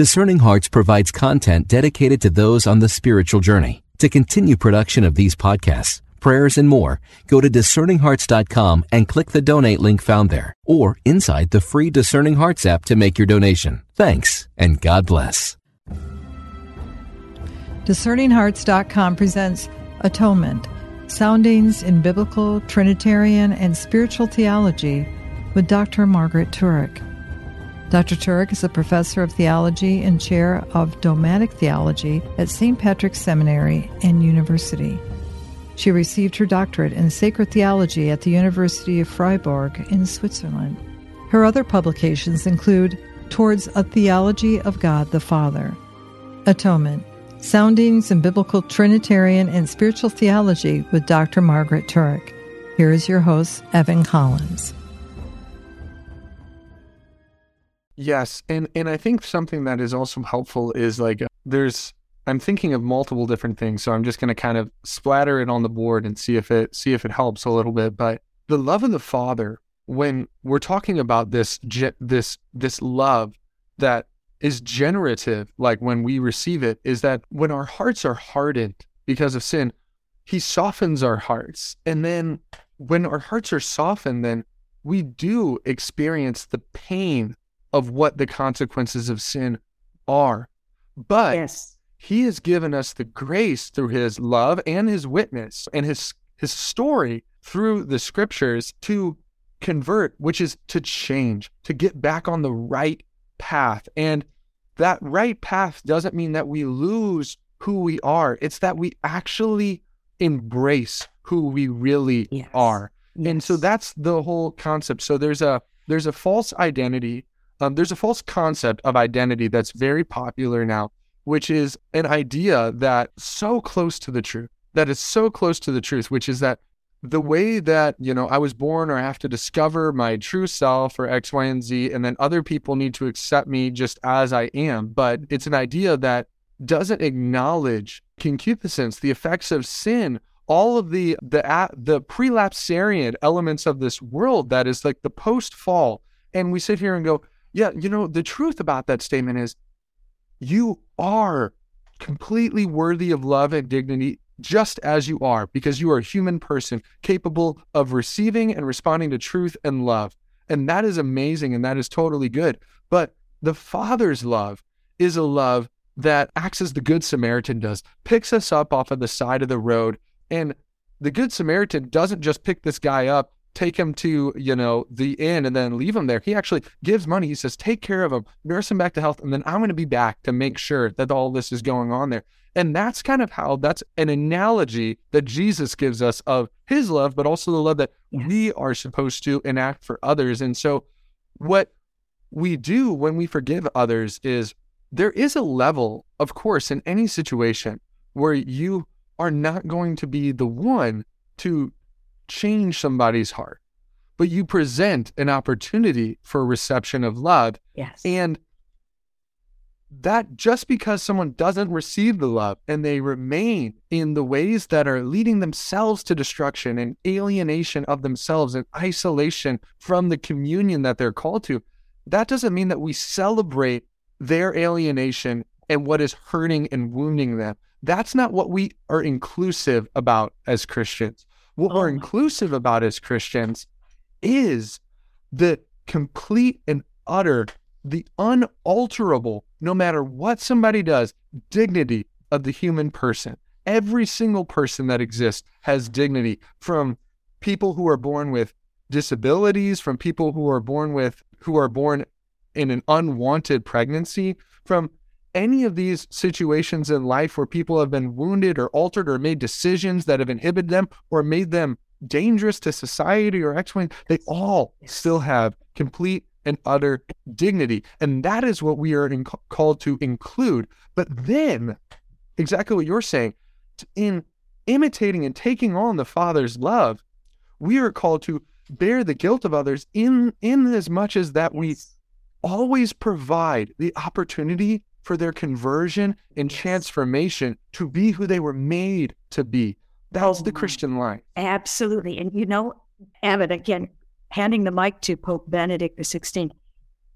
Discerning Hearts provides content dedicated to those on the spiritual journey. To continue production of these podcasts, prayers, and more, go to discerninghearts.com and click the donate link found there or inside the free Discerning Hearts app to make your donation. Thanks and God bless. DiscerningHearts.com presents Atonement Soundings in Biblical, Trinitarian, and Spiritual Theology with Dr. Margaret Turek. Dr. Turek is a professor of theology and chair of dogmatic theology at St. Patrick's Seminary and University. She received her doctorate in sacred theology at the University of Freiburg in Switzerland. Her other publications include Towards a Theology of God the Father, Atonement, Soundings in Biblical Trinitarian and Spiritual Theology with Dr. Margaret Turek. Here is your host, Evan Collins. Yes, and and I think something that is also helpful is like there's I'm thinking of multiple different things, so I'm just going to kind of splatter it on the board and see if it see if it helps a little bit. But the love of the Father, when we're talking about this this this love that is generative, like when we receive it, is that when our hearts are hardened because of sin, He softens our hearts, and then when our hearts are softened, then we do experience the pain of what the consequences of sin are. But yes. he has given us the grace through his love and his witness and his his story through the scriptures to convert, which is to change, to get back on the right path. And that right path doesn't mean that we lose who we are. It's that we actually embrace who we really yes. are. Yes. And so that's the whole concept. So there's a there's a false identity um, there's a false concept of identity that's very popular now, which is an idea that so close to the truth, that is so close to the truth, which is that the way that you know I was born or I have to discover my true self or X, Y, and Z, and then other people need to accept me just as I am. But it's an idea that doesn't acknowledge concupiscence, the effects of sin, all of the the the prelapsarian elements of this world that is like the post fall. And we sit here and go, yeah, you know, the truth about that statement is you are completely worthy of love and dignity just as you are because you are a human person capable of receiving and responding to truth and love. And that is amazing and that is totally good. But the Father's love is a love that acts as the Good Samaritan does, picks us up off of the side of the road. And the Good Samaritan doesn't just pick this guy up take him to you know the inn and then leave him there. He actually gives money. He says take care of him nurse him back to health and then i'm going to be back to make sure that all this is going on there. And that's kind of how that's an analogy that jesus gives us of his love but also the love that we are supposed to enact for others. And so what we do when we forgive others is there is a level of course in any situation where you are not going to be the one to change somebody's heart, but you present an opportunity for reception of love. Yes. And that just because someone doesn't receive the love and they remain in the ways that are leading themselves to destruction and alienation of themselves and isolation from the communion that they're called to, that doesn't mean that we celebrate their alienation and what is hurting and wounding them. That's not what we are inclusive about as Christians. What oh we're inclusive about as Christians is the complete and utter, the unalterable, no matter what somebody does, dignity of the human person. Every single person that exists has dignity from people who are born with disabilities, from people who are born with who are born in an unwanted pregnancy, from any of these situations in life where people have been wounded or altered or made decisions that have inhibited them or made them dangerous to society or X, Y, they all still have complete and utter dignity. And that is what we are in, called to include. But then, exactly what you're saying, in imitating and taking on the Father's love, we are called to bear the guilt of others in, in as much as that we always provide the opportunity for their conversion and transformation to be who they were made to be. That's oh, the Christian life. Absolutely. And you know, Abbott, again, handing the mic to Pope Benedict XVI,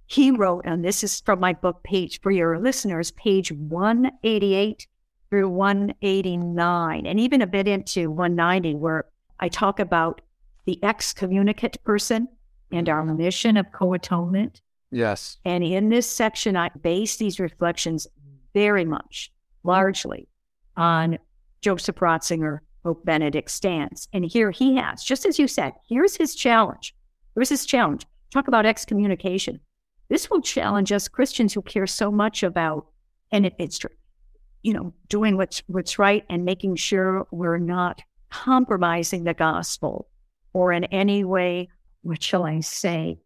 he wrote, and this is from my book page for your listeners, page 188 through 189, and even a bit into 190, where I talk about the excommunicate person and our mm-hmm. mission of co atonement. Yes. And in this section, I base these reflections very much, largely, on Joseph Ratzinger, Pope Benedict stance. And here he has, just as you said, here's his challenge. Here's his challenge. Talk about excommunication. This will challenge us Christians who care so much about, and it, it's true, you know, doing what's what's right and making sure we're not compromising the gospel or in any way, what shall I say,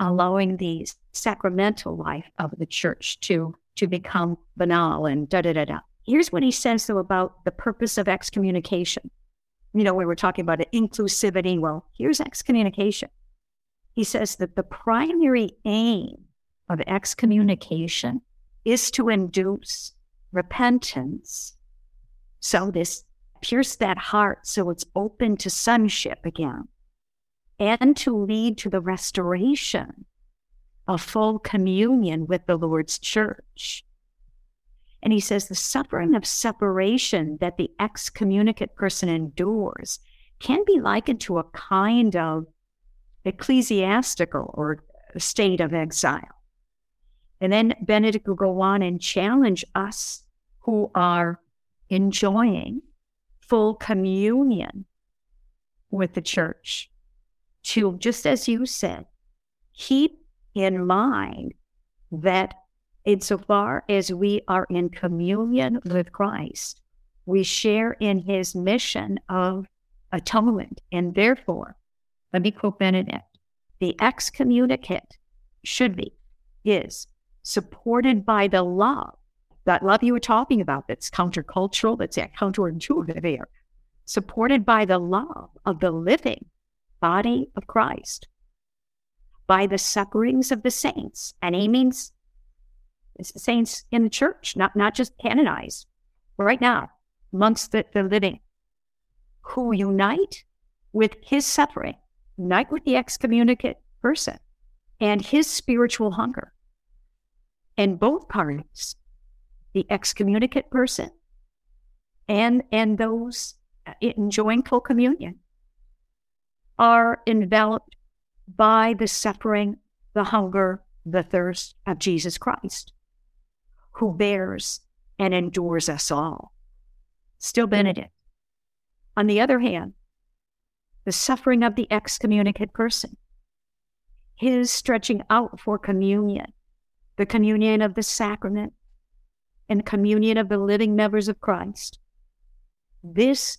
allowing the sacramental life of the church to to become banal and da da da da. Here's what he says though about the purpose of excommunication. You know, we were talking about it, inclusivity. Well, here's excommunication. He says that the primary aim of excommunication is to induce repentance. So this pierce that heart so it's open to sonship again and to lead to the restoration of full communion with the Lord's church. And he says the suffering of separation that the excommunicate person endures can be likened to a kind of ecclesiastical or state of exile. And then Benedict will go on and challenge us who are enjoying full communion with the church to, just as you said, keep in mind that insofar as we are in communion with Christ, we share in his mission of atonement. And therefore, let me quote Benedict the excommunicate should be, is supported by the love, that love you were talking about that's countercultural, that's counterintuitive here, supported by the love of the living body of Christ, by the sufferings of the saints. And he means saints in the church, not, not just canonized, right now, amongst the, the living, who unite with his suffering unite with the excommunicate person and his spiritual hunger. And both parties, the excommunicate person and, and those enjoying full communion, are enveloped by the suffering, the hunger, the thirst of Jesus Christ, who bears and endures us all. Still Benedict. On the other hand, the suffering of the excommunicate person, his stretching out for communion, the communion of the sacrament, and communion of the living members of Christ. This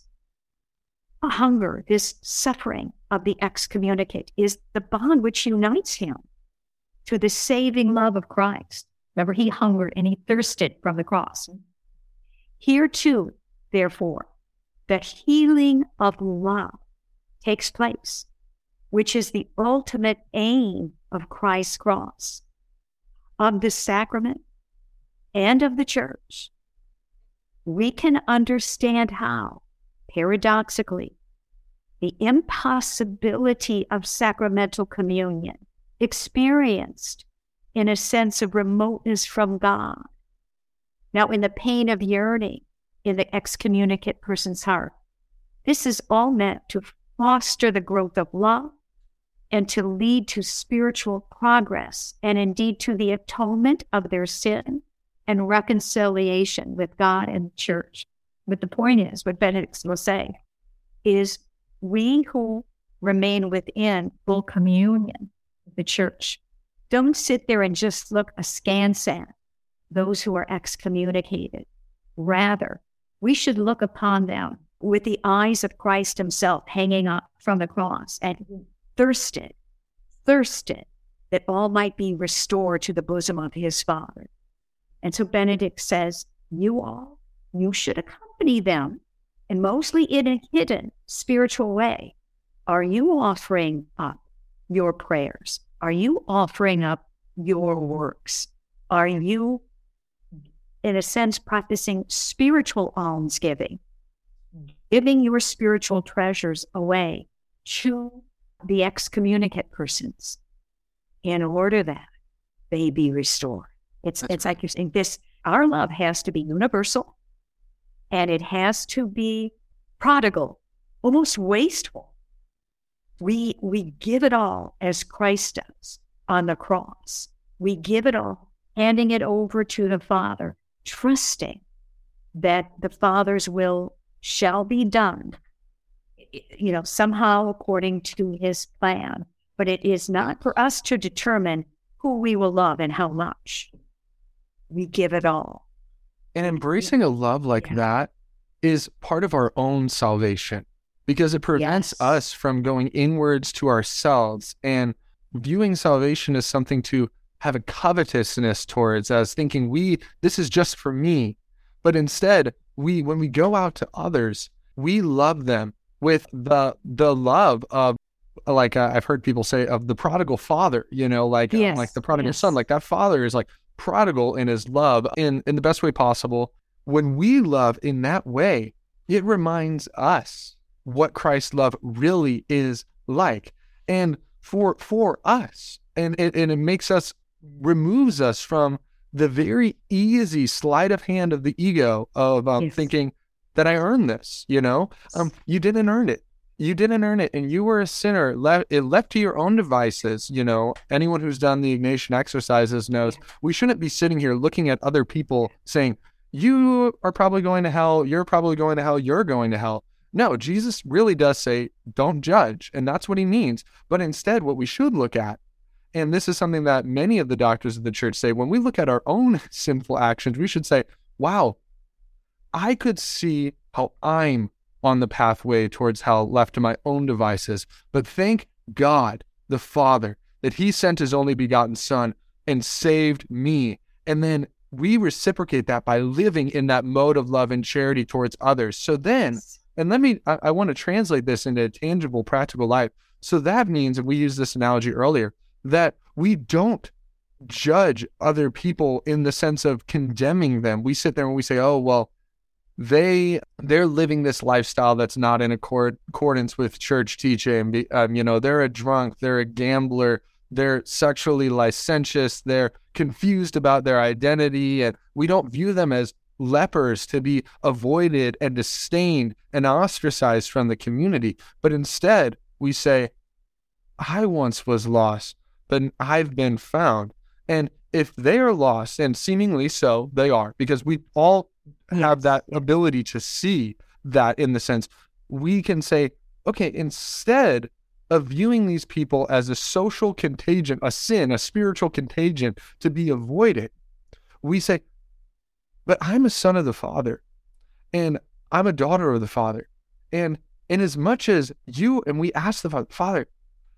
hunger, this suffering of the excommunicate is the bond which unites him to the saving love of Christ. Remember, he hungered and he thirsted from the cross. Here too, therefore, the healing of love takes place, which is the ultimate aim of Christ's cross, of the sacrament, and of the church, we can understand how, paradoxically, the impossibility of sacramental communion, experienced in a sense of remoteness from God. Now, in the pain of yearning in the excommunicate person's heart, this is all meant to foster the growth of love and to lead to spiritual progress and indeed to the atonement of their sin and reconciliation with God and the church. But the point is, what Benedict was saying is we who remain within full communion with the church don't sit there and just look askance at those who are excommunicated. Rather, we should look upon them with the eyes of Christ himself hanging up from the cross and thirsted, thirsted that all might be restored to the bosom of his Father. And so Benedict says, You all, you should accompany them, and mostly in a hidden spiritual way. Are you offering up your prayers? Are you offering up your works? Are you, in a sense, practicing spiritual almsgiving? giving your spiritual treasures away to the excommunicate persons in order that they be restored. It's it's like you're saying this our love has to be universal and it has to be prodigal, almost wasteful. We we give it all as Christ does on the cross. We give it all, handing it over to the Father, trusting that the Father's will shall be done, you know, somehow according to his plan. But it is not for us to determine who we will love and how much. We give it all. And embracing a love like yeah. that is part of our own salvation because it prevents yes. us from going inwards to ourselves and viewing salvation as something to have a covetousness towards as thinking we this is just for me but instead we when we go out to others we love them with the the love of like uh, I've heard people say of the prodigal father, you know, like yes. like the prodigal yes. son, like that father is like prodigal in his love in in the best way possible. When we love in that way, it reminds us what Christ's love really is like, and for for us, and it and it makes us removes us from the very easy sleight of hand of the ego of um, yes. thinking that I earned this. You know, um, you didn't earn it. You didn't earn it, and you were a sinner. Left it left to your own devices. You know, anyone who's done the Ignatian exercises knows we shouldn't be sitting here looking at other people saying, "You are probably going to hell. You're probably going to hell. You're going to hell." No, Jesus really does say, "Don't judge," and that's what he means. But instead, what we should look at and this is something that many of the doctors of the church say when we look at our own sinful actions, we should say, wow, I could see how I'm on the pathway towards hell left to my own devices. But thank God, the Father, that He sent His only begotten Son and saved me. And then we reciprocate that by living in that mode of love and charity towards others. So then, and let me, I, I want to translate this into a tangible, practical life. So that means, and we used this analogy earlier, that we don't judge other people in the sense of condemning them. We sit there and we say, "Oh, well, they they're living this lifestyle that's not in accord, accordance with church teaching. Um, you know, they're a drunk, they're a gambler, they're sexually licentious, they're confused about their identity, and we don't view them as lepers to be avoided and disdained and ostracized from the community. But instead, we say, I once was lost, but I've been found. And if they are lost, and seemingly so, they are, because we all have that ability to see that in the sense we can say, okay, instead of viewing these people as a social contagion, a sin, a spiritual contagion to be avoided, we say, but I'm a son of the Father and I'm a daughter of the Father. And in as much as you, and we ask the Father, Father,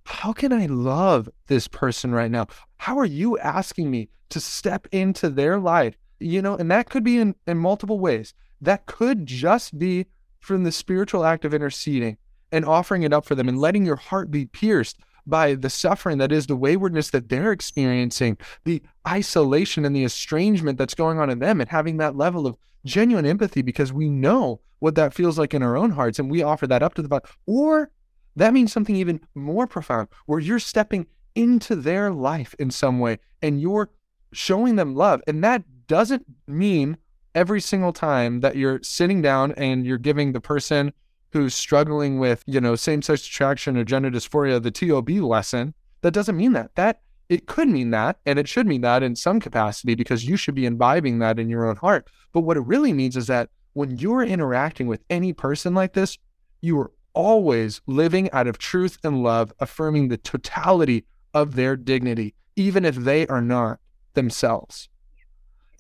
how can I love this person right now? How are you asking me to step into their life? You know, and that could be in, in multiple ways. That could just be from the spiritual act of interceding and offering it up for them and letting your heart be pierced by the suffering that is the waywardness that they're experiencing, the isolation and the estrangement that's going on in them, and having that level of genuine empathy because we know what that feels like in our own hearts and we offer that up to the Father. Or that means something even more profound where you're stepping into their life in some way and you're showing them love. And that doesn't mean every single time that you're sitting down and you're giving the person who's struggling with, you know, same sex attraction or gender dysphoria the TOB lesson. That doesn't mean that. That it could mean that, and it should mean that in some capacity because you should be imbibing that in your own heart. But what it really means is that when you're interacting with any person like this, you are always living out of truth and love, affirming the totality of their dignity, even if they are not themselves.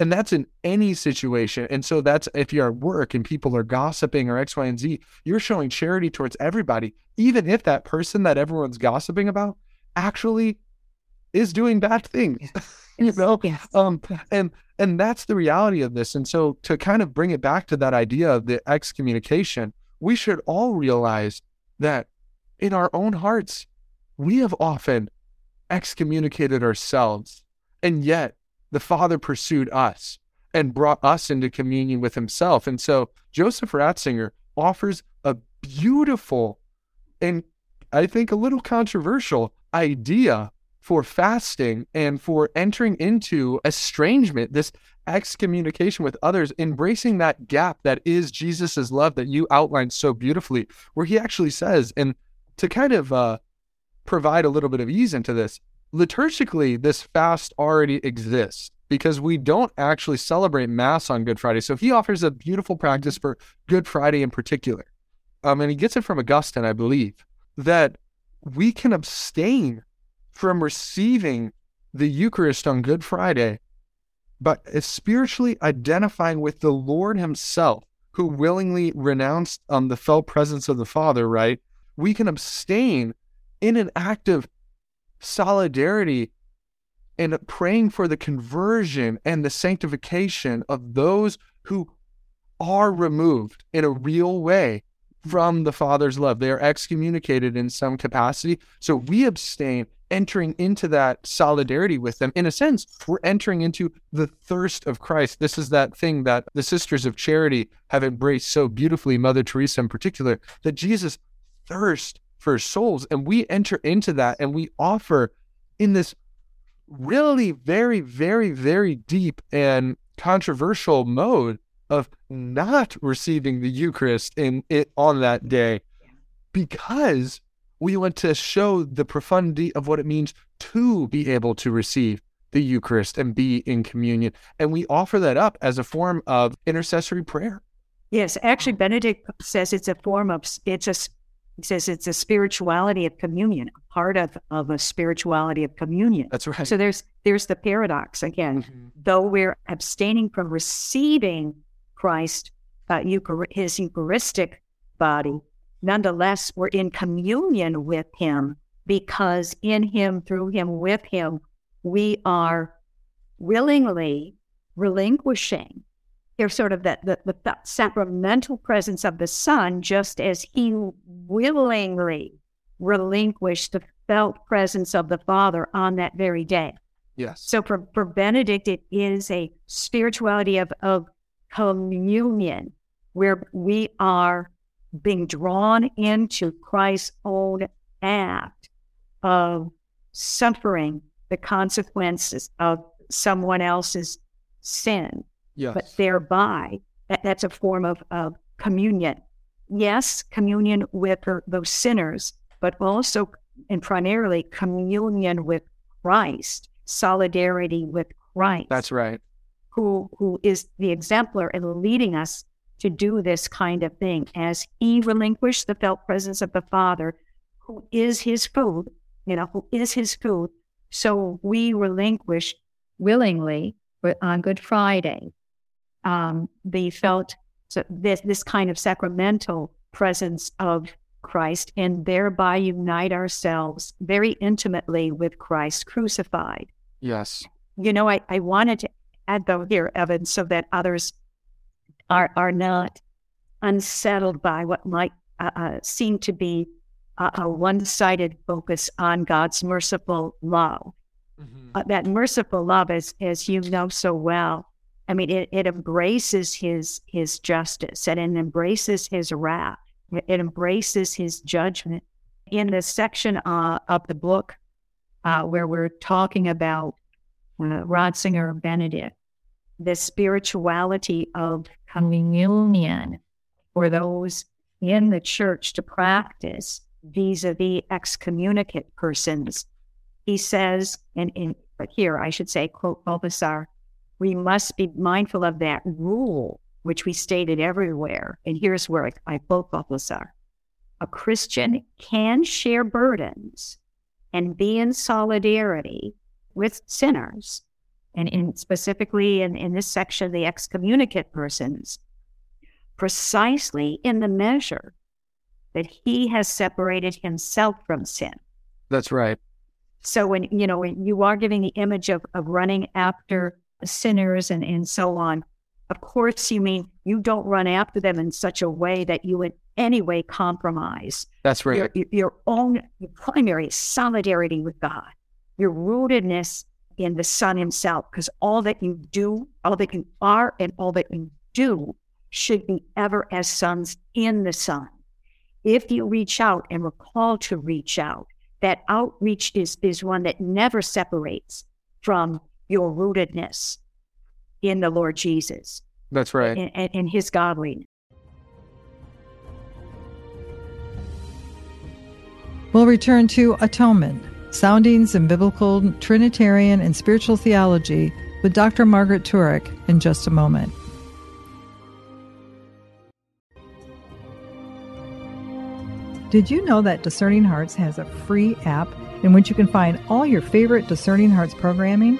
And that's in any situation. And so that's if you're at work and people are gossiping or X, Y, and Z, you're showing charity towards everybody, even if that person that everyone's gossiping about actually is doing bad things. you know? Yes. Um, and and that's the reality of this. And so to kind of bring it back to that idea of the excommunication, we should all realize that in our own hearts, we have often excommunicated ourselves, and yet the Father pursued us and brought us into communion with Himself. And so Joseph Ratzinger offers a beautiful and I think a little controversial idea for fasting and for entering into estrangement, this excommunication with others, embracing that gap that is Jesus's love that you outlined so beautifully, where he actually says, and to kind of uh, provide a little bit of ease into this, liturgically, this fast already exists because we don't actually celebrate Mass on Good Friday. So he offers a beautiful practice for Good Friday in particular. Um, and he gets it from Augustine, I believe, that we can abstain from receiving the Eucharist on Good Friday, but spiritually identifying with the Lord Himself, who willingly renounced um, the felt presence of the Father, right? We can abstain in an act of solidarity and praying for the conversion and the sanctification of those who are removed in a real way from the Father's love. They are excommunicated in some capacity. So we abstain entering into that solidarity with them. In a sense, we're entering into the thirst of Christ. This is that thing that the Sisters of Charity have embraced so beautifully, Mother Teresa in particular, that Jesus thirst for souls. And we enter into that and we offer in this really very, very, very deep and controversial mode of not receiving the Eucharist in it on that day because we want to show the profundity of what it means to be able to receive the Eucharist and be in communion. And we offer that up as a form of intercessory prayer. Yes, actually, Benedict says it's a form of, it's a, he says it's a spirituality of communion, part of, of a spirituality of communion. That's right. So there's, there's the paradox again. Mm-hmm. Though we're abstaining from receiving Christ, uh, Euchar- his Eucharistic body, nonetheless, we're in communion with Him because in Him, through Him, with Him, we are willingly relinquishing. Here's sort of that the, the, the sacramental presence of the Son, just as He willingly relinquished the felt presence of the Father on that very day. Yes. So for, for Benedict, it is a spirituality of, of communion where we are being drawn into Christ's own act of suffering the consequences of someone else's sin. Yes. But thereby, that, that's a form of, of communion. Yes, communion with her, those sinners, but also and primarily communion with Christ, solidarity with Christ. That's right. Who who is the exemplar and leading us to do this kind of thing as he relinquished the felt presence of the Father, who is his food, you know, who is his food. So we relinquish willingly on Good Friday um, the felt so this this kind of sacramental presence of Christ and thereby unite ourselves very intimately with Christ crucified. Yes. You know, I, I wanted to add though here, Evan, so that others are are not unsettled by what might uh, uh, seem to be a, a one-sided focus on God's merciful love. Mm-hmm. Uh, that merciful love, as as you know so well, I mean, it, it embraces His His justice and it embraces His wrath. It embraces His judgment. In the section uh, of the book uh, where we're talking about uh, Benedict, the spirituality of communion for those in the church to practice vis-a-vis excommunicate persons. He says, and in here I should say, quote Balthasar, we must be mindful of that rule, which we stated everywhere. And here's where I, quote Balthasar. A Christian can share burdens and be in solidarity with sinners and in specifically in, in this section, the excommunicate persons, precisely in the measure that he has separated himself from sin. That's right. So when you know when you are giving the image of, of running after sinners and, and so on, of course you mean you don't run after them in such a way that you in any way compromise. That's right. Your, your own your primary solidarity with God, your rootedness in the Son Himself, because all that you do, all that you are, and all that you do should be ever as sons in the Son. If you reach out and recall to reach out, that outreach is, is one that never separates from your rootedness in the Lord Jesus. That's right. And, and, and his godliness. We'll return to atonement, soundings in biblical, Trinitarian, and spiritual theology with Dr. Margaret Turek in just a moment. Did you know that Discerning Hearts has a free app in which you can find all your favorite Discerning Hearts programming?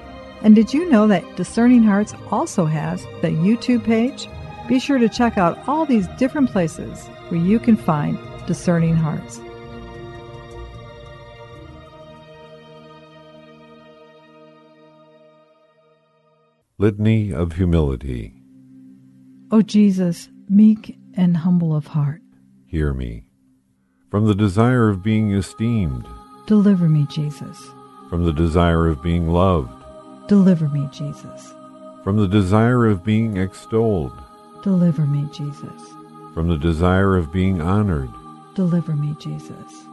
And did you know that Discerning Hearts also has the YouTube page? Be sure to check out all these different places where you can find Discerning Hearts. Litany of Humility. O Jesus, meek and humble of heart, Hear me. From the desire of being esteemed, deliver me, Jesus. from the desire of being loved, Deliver me, Jesus. from the desire of being extolled, Deliver me, Jesus. from the desire of being honored, Deliver me, Jesus.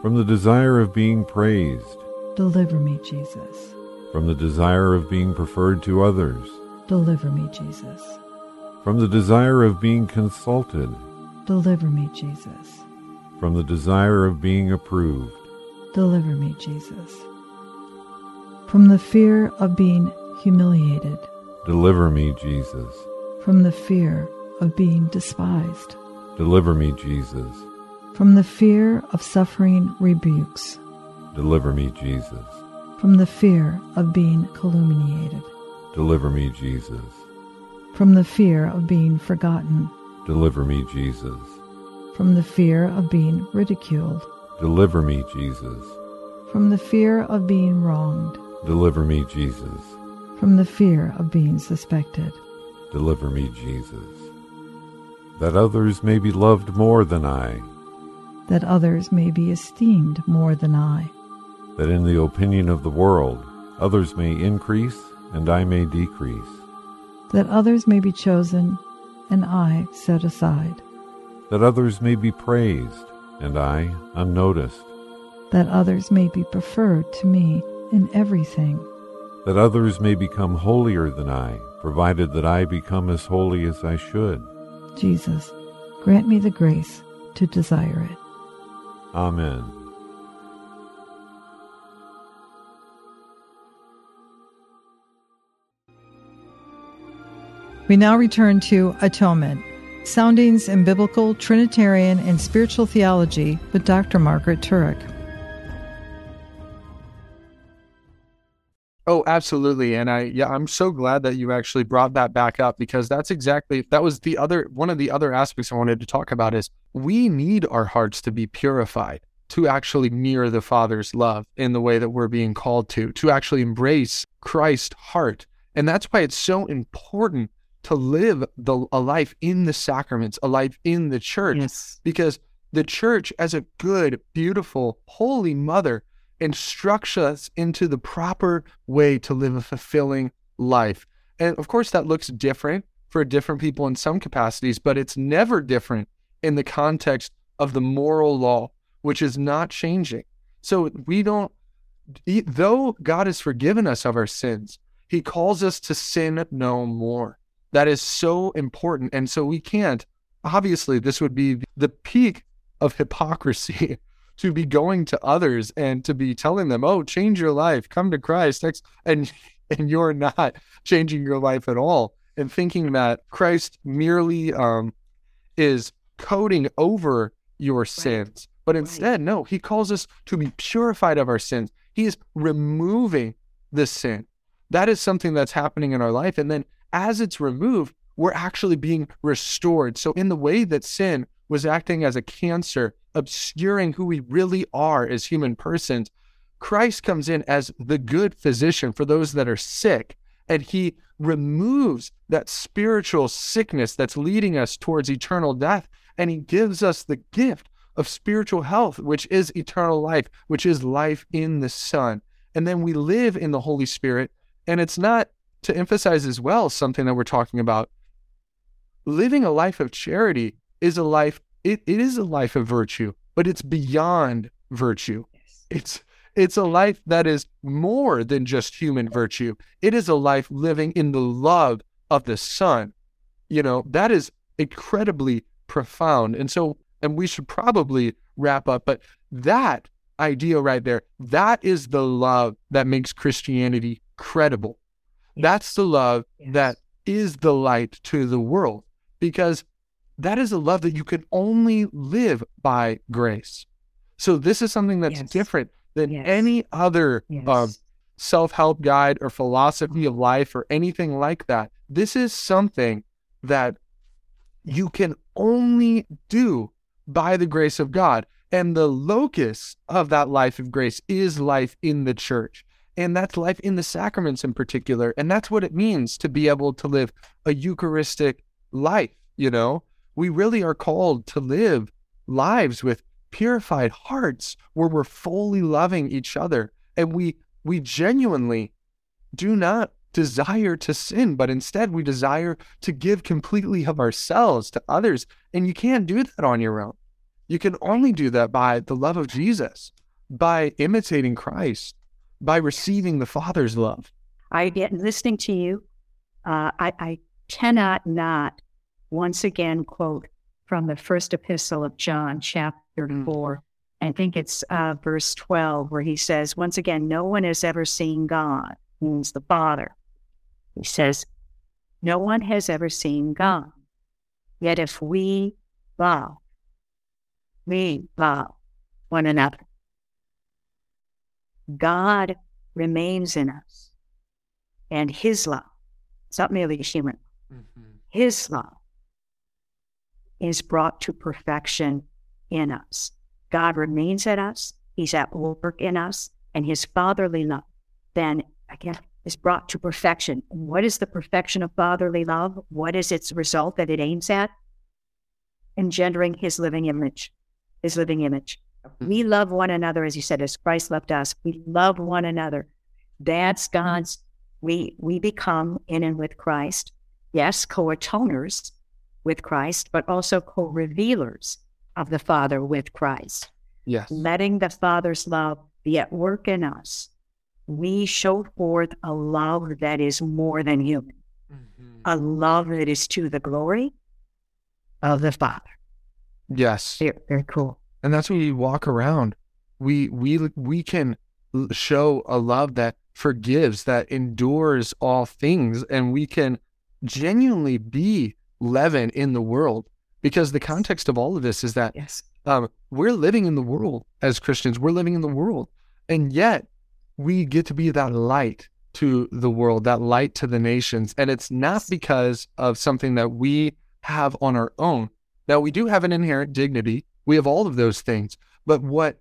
from the desire of being praised, Deliver me, Jesus. from the desire of being preferred to others, Deliver me, Jesus. from the desire of being consulted, Deliver me, Jesus. from the desire of being approved, Deliver me, Jesus. From the fear of being humiliated, deliver me, Jesus. from the fear of being despised, Deliver me, Jesus. from the fear of suffering rebukes, Deliver me, Jesus. from the fear of being calumniated, Deliver me, Jesus. from the fear of being forgotten, Deliver me, Jesus. from the fear of being ridiculed, Deliver me, Jesus. from the fear of being wronged, Deliver me, Jesus. from the fear of being suspected, Deliver me, Jesus. That others may be loved more than I, that others may be esteemed more than I, that in the opinion of the world others may increase and I may decrease, that others may be chosen and I set aside, that others may be praised and I unnoticed, that others may be preferred to me in everything, that others may become holier than I, provided that I become as holy as I should. Jesus, grant me the grace to desire it. Amen. We now return to Atonement, Soundings in Biblical, Trinitarian, and Spiritual Theology with Dr. Margaret Turek. Oh, absolutely. And I yeah, I'm so glad that you actually brought that back up because that's exactly that was the other one of the other aspects I wanted to talk about is we need our hearts to be purified to actually mirror the Father's love in the way that we're being called to, to actually embrace Christ's heart. And that's why it's so important to live the a life in the sacraments, a life in the church. Yes. Because the church, as a good, beautiful, holy mother, instructs us into the proper way to live a fulfilling life. And of course, that looks different for different people in some capacities, but it's never different in the context of the moral law, which is not changing. So we don't, though God has forgiven us of our sins, He calls us to sin no more. That is so important. And so we can't, obviously, this would be the peak of hypocrisy to be going to others and to be telling them, "Oh, change your life, come to Christ," and and you're not changing your life at all, and thinking that Christ merely um, is coding over your sins, but instead, no, He calls us to be purified of our sins. He is removing the sin. That is something that's happening in our life, and then as it's removed, we're actually being restored. So, in the way that sin was acting as a cancer, obscuring who we really are as human persons, Christ comes in as the good physician for those that are sick, and he removes that spiritual sickness that's leading us towards eternal death, and he gives us the gift of spiritual health, which is eternal life, which is life in the Son. And then we live in the Holy Spirit. And it's not to emphasize as well something that we're talking about. Living a life of charity is a life, it, it is a life of virtue, but it's beyond virtue. It's it's a life that is more than just human virtue. It is a life living in the love of the Son. You know, that is incredibly profound. And so and we should probably wrap up. But that idea right there, that is the love that makes Christianity credible. Yes. That's the love yes. that is the light to the world because that is a love that you can only live by grace. So this is something that's yes. different than any other um, self-help guide or philosophy of life or anything like that. This is something that you can only do by the grace of God. And the locus of that life of grace is life in the church. And that's life in the sacraments in particular. And that's what it means to be able to live a Eucharistic life. You know, we really are called to live lives with purified hearts where we're fully loving each other. And we, we genuinely do not desire to sin, but instead we desire to give completely of ourselves to others. And you can't do that on your own. You can only do that by the love of Jesus, by imitating Christ, by receiving the Father's love. I get listening to you. Uh, I, I cannot not once again quote from the first epistle of John, chapter mm. four. I think it's uh, verse 12, where he says, Once again, no one has ever seen God, means the Father. He says, No one has ever seen God. Yet if we love, we love one another. God remains in us, and His love, it's not merely human, mm-hmm. His love is brought to perfection in us. God remains in us, He's at work in us, and His fatherly love then again is brought to perfection. What is the perfection of fatherly love? What is its result that it aims at? Engendering his living image, his living image. Mm-hmm. We love one another, as you said, as Christ loved us. We love one another. That's God's. We we become in and with Christ. Yes, co-atoners with Christ, but also co-revealers of the Father with Christ. Yes. Letting the Father's love be at work in us we show forth a love that is more than human, mm-hmm. a love that is to the glory of the Father. Yes. Very, very cool. And that's when we walk around. We we we can show a love that forgives, that endures all things, and we can genuinely be leaven in the world. Because the context of all of this is that yes. um, we're living in the world as Christians. We're living in the world, and yet we get to be that light to the world, that light to the nations. And it's not because of something that we have on our own. Now, we do have an inherent dignity. We have all of those things. But what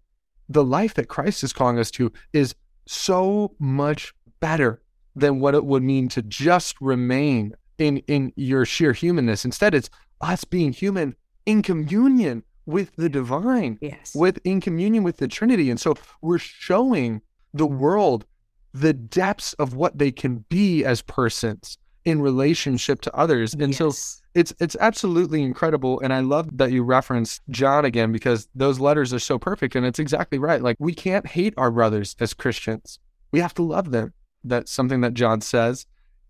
the life that Christ is calling us to is so much better than what it would mean to just remain in, in your sheer humanness. Instead, it's us being human in communion with the divine, yes. with in communion with the Trinity. And so we're showing the world the depths of what they can be as persons in relationship to others. And yes. so it's it's absolutely incredible and I love that you referenced John again because those letters are so perfect and it's exactly right. Like we can't hate our brothers as Christians. We have to love them. That's something that John says.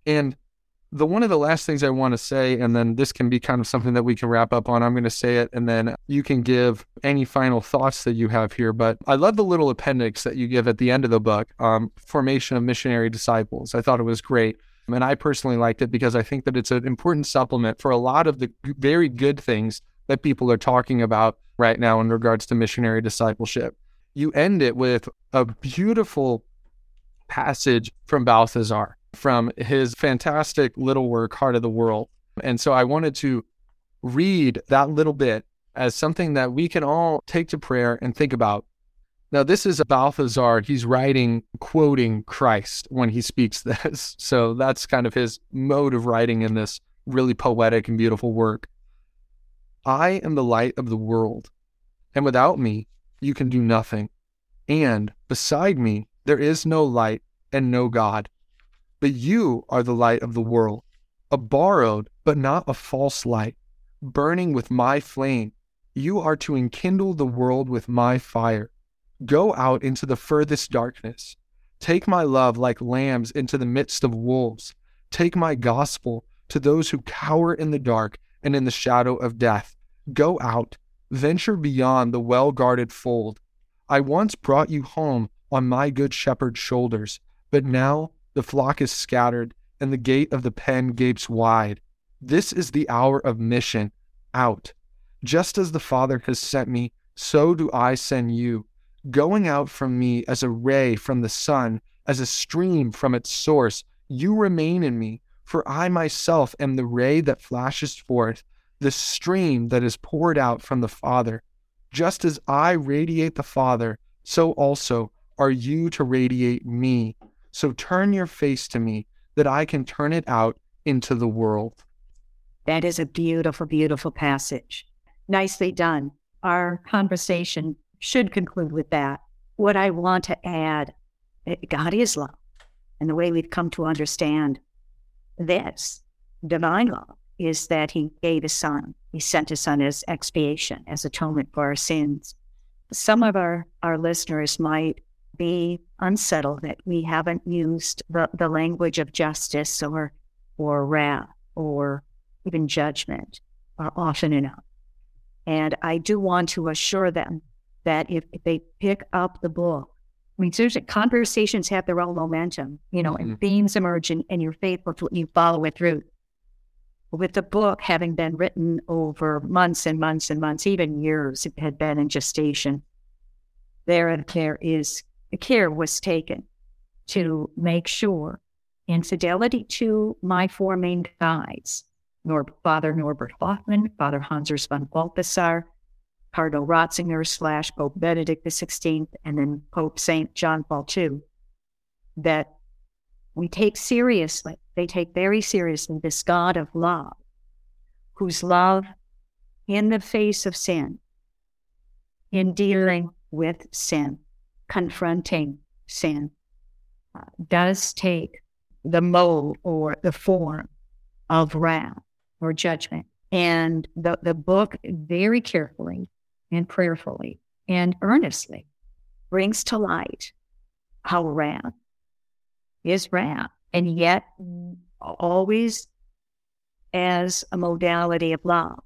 And the one of the last things I want to say, and then this can be kind of something that we can wrap up on. I'm going to say it, and then you can give any final thoughts that you have here. But I love the little appendix that you give at the end of the book, um, Formation of Missionary Disciples. I thought it was great. And I personally liked it because I think that it's an important supplement for a lot of the very good things that people are talking about right now in regards to missionary discipleship. You end it with a beautiful passage from Balthasar from his fantastic little work, Heart of the World. And so I wanted to read that little bit as something that we can all take to prayer and think about. Now, this is Balthasar. He's writing, quoting Christ when he speaks this. So that's kind of his mode of writing in this really poetic and beautiful work. I am the light of the world, and without me, you can do nothing. And beside me, there is no light and no God. But you are the light of the world, a borrowed but not a false light, burning with my flame. You are to enkindle the world with my fire. Go out into the furthest darkness. Take my love like lambs into the midst of wolves. Take my gospel to those who cower in the dark and in the shadow of death. Go out, venture beyond the well guarded fold. I once brought you home on my good shepherd's shoulders, but now the flock is scattered and the gate of the pen gapes wide. This is the hour of mission out. Just as the Father has sent me, so do I send you going out from me as a ray from the sun, as a stream from its source. You remain in me, for I myself am the ray that flashes forth, the stream that is poured out from the Father. Just as I radiate the Father, so also are you to radiate me. So turn your face to me, that I can turn it out into the world. That is a beautiful, beautiful passage. Nicely done. Our conversation should conclude with that. What I want to add eh, God is love. And the way we've come to understand this divine love is that He gave His Son. He sent His Son as expiation, as atonement for our sins. Some of our, our listeners might be unsettled that we haven't used the, the language of justice or, or wrath or even judgment are often enough. And I do want to assure them that if, if they pick up the book, I mean, seriously, conversations have their own momentum, you know, mm-hmm. and themes emerge and, and you're faithful to you follow it through. With the book having been written over months and months and months, even years, it had been in gestation, there care is care was taken to make sure in fidelity to my four main guides, Nor- Father Norbert Hoffmann, Father Hans Urs von Balthasar, Cardinal Ratzinger slash Pope Benedict XVI, and then Pope St. John Paul II, that we take seriously, they take very seriously this God of love, whose love in the face of sin, in dealing with sin, confronting sin, uh, does take the mode or the form of wrath or judgment. And the, the book very carefully and prayerfully and earnestly brings to light how wrath is wrath, and yet always as a modality of love.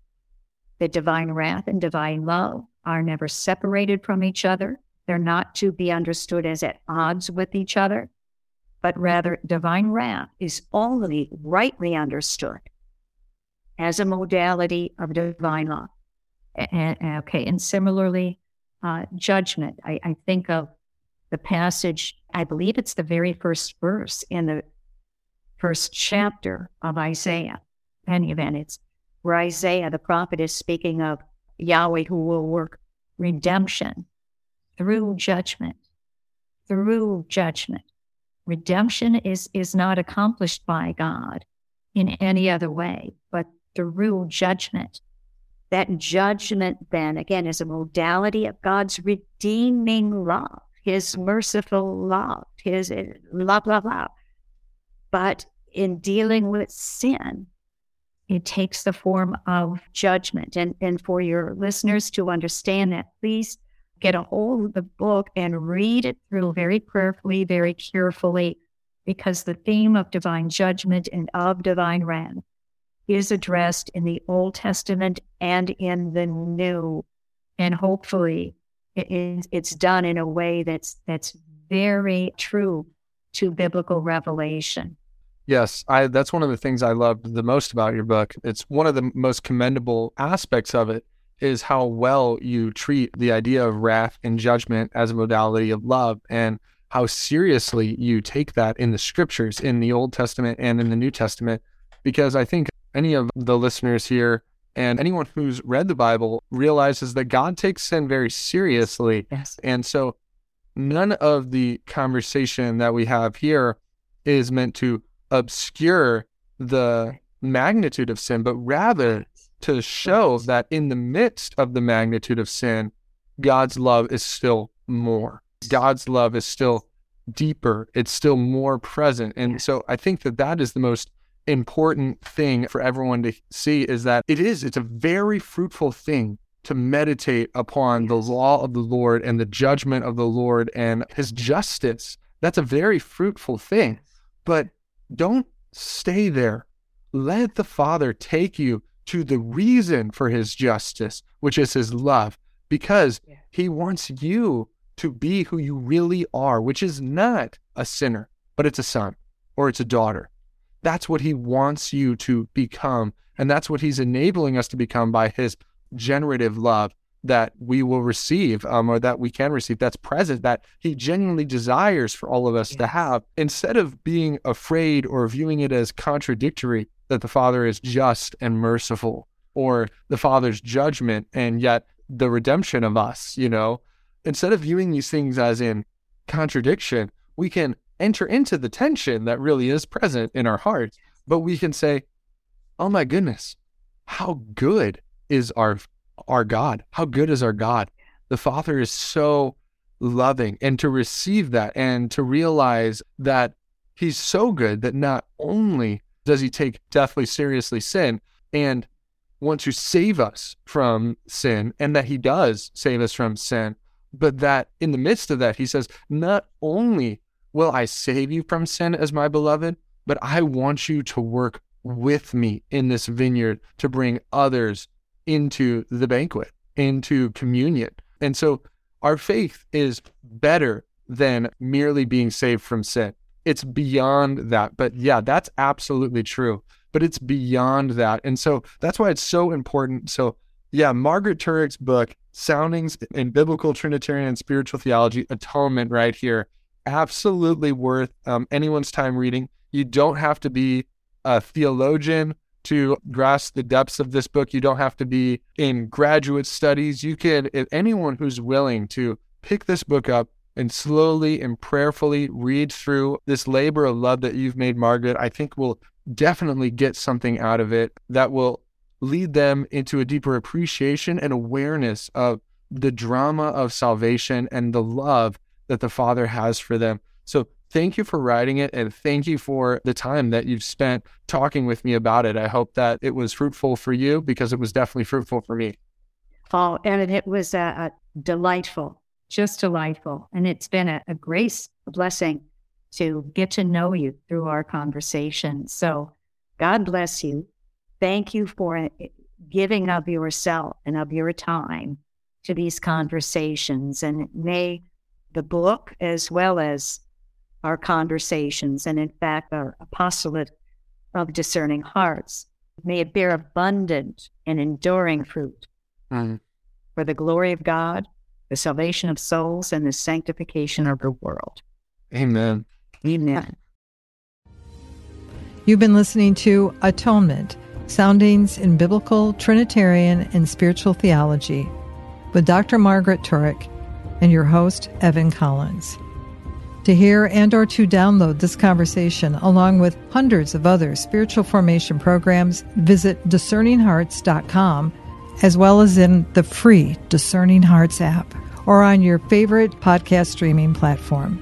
The divine wrath and divine love are never separated from each other. They're not to be understood as at odds with each other, but rather divine wrath is only rightly understood as a modality of divine law. And, okay. And similarly, uh, judgment. I, I think of the passage, I believe it's the very first verse in the first chapter of Isaiah. Any event, it's where Isaiah, the prophet, is speaking of Yahweh who will work redemption through mm-hmm. judgment. Through judgment. Redemption is, is not accomplished by God in any other way, but through judgment. That judgment, then, again, is a modality of God's redeeming love, His merciful love, His love, love, love. But in dealing with sin, it takes the form of judgment. And, and for your listeners to understand that, please get a hold of the book and read it through very prayerfully, very carefully, because the theme of divine judgment and of divine wrath is addressed in the Old Testament and in the New. And hopefully it is, it's done in a way that's, that's very true to biblical revelation. Yes, I, that's one of the things I loved the most about your book. It's one of the most commendable aspects of it is how well you treat the idea of wrath and judgment as a modality of love and how seriously you take that in the scriptures in the Old Testament and in the New Testament. Because I think any of the listeners here and anyone who's read the Bible realizes that God takes sin very seriously. Yes. And so none of the conversation that we have here is meant to obscure the magnitude of sin, but rather to show that in the midst of the magnitude of sin, God's love is still more. God's love is still deeper. It's still more present. And so I think that that is the most important thing for everyone to see is that it is, it's a very fruitful thing to meditate upon the law of the Lord and the judgment of the Lord and his justice. That's a very fruitful thing. But don't stay there. Let the Father take you to the reason for his justice, which is his love, because he wants you to be who you really are, which is not a sinner, but it's a son or it's a daughter. That's what he wants you to become. And that's what he's enabling us to become by his generative love that we will receive um, or that we can receive that's present that he genuinely desires for all of us yes. to have instead of being afraid or viewing it as contradictory that the father is just and merciful or the father's judgment and yet the redemption of us you know instead of viewing these things as in contradiction we can enter into the tension that really is present in our hearts but we can say oh my goodness how good is our our God. How good is our God? The Father is so loving and to receive that and to realize that he's so good that not only does he take deathly seriously sin and want to save us from sin and that he does save us from sin, but that in the midst of that, he says, not only will I save you from sin as my beloved, but I want you to work with me in this vineyard to bring others into the banquet, into communion. And so our faith is better than merely being saved from sin. It's beyond that. But yeah, that's absolutely true. But it's beyond that. And so that's why it's so important. So, yeah, Margaret Turek's book, Soundings in Biblical Trinitarian and Spiritual Theology, Atonement, right here, absolutely worth um, anyone's time reading. You don't have to be a theologian to grasp the depths of this book. You don't have to be in graduate studies. You can, if anyone who's willing to pick this book up and slowly and prayerfully read through this labor of love that you've made, Margaret, I think will definitely get something out of it that will lead them into a deeper appreciation and awareness of the drama of salvation and the love that the Father has for them. So thank you for writing it and thank you for the time that you've spent talking with me about it. I hope that it was fruitful for you because it was definitely fruitful for me. Oh, and it was uh, delightful, just delightful. And it's been a, a grace, a blessing to get to know you through our conversation. So God bless you. Thank you for uh, giving of yourself and of your time to these conversations. And may the book, as well as our conversations, and in fact, our apostolate of discerning hearts. May it bear abundant and enduring fruit mm. for the glory of God, the salvation of souls, and the sanctification of the world. Amen. Amen. You've been listening to Atonement Soundings in Biblical, Trinitarian, and Spiritual Theology with Dr. Margaret Turek and your host, Evan Collins. To hear and or to download this conversation along with hundreds of other spiritual formation programs, visit discerninghearts.com as well as in the free Discerning Hearts app or on your favorite podcast streaming platform.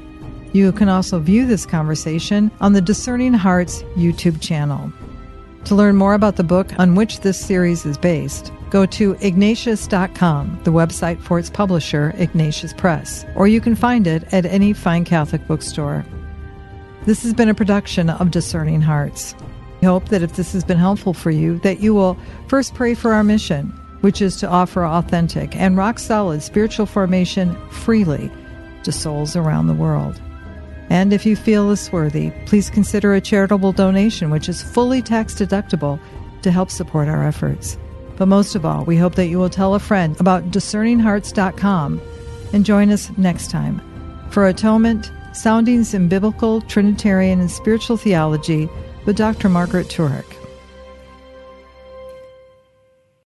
You can also view this conversation on the Discerning Hearts YouTube channel. To learn more about the book on which this series is based, go to ignatius.com, the website for its publisher, Ignatius Press, or you can find it at any fine Catholic bookstore. This has been a production of Discerning Hearts. We hope that if this has been helpful for you, that you will first pray for our mission, which is to offer authentic and rock solid spiritual formation freely to souls around the world. And if you feel this worthy, please consider a charitable donation, which is fully tax deductible, to help support our efforts. But most of all, we hope that you will tell a friend about discerninghearts.com and join us next time for Atonement Soundings in Biblical, Trinitarian, and Spiritual Theology with Dr. Margaret Turek.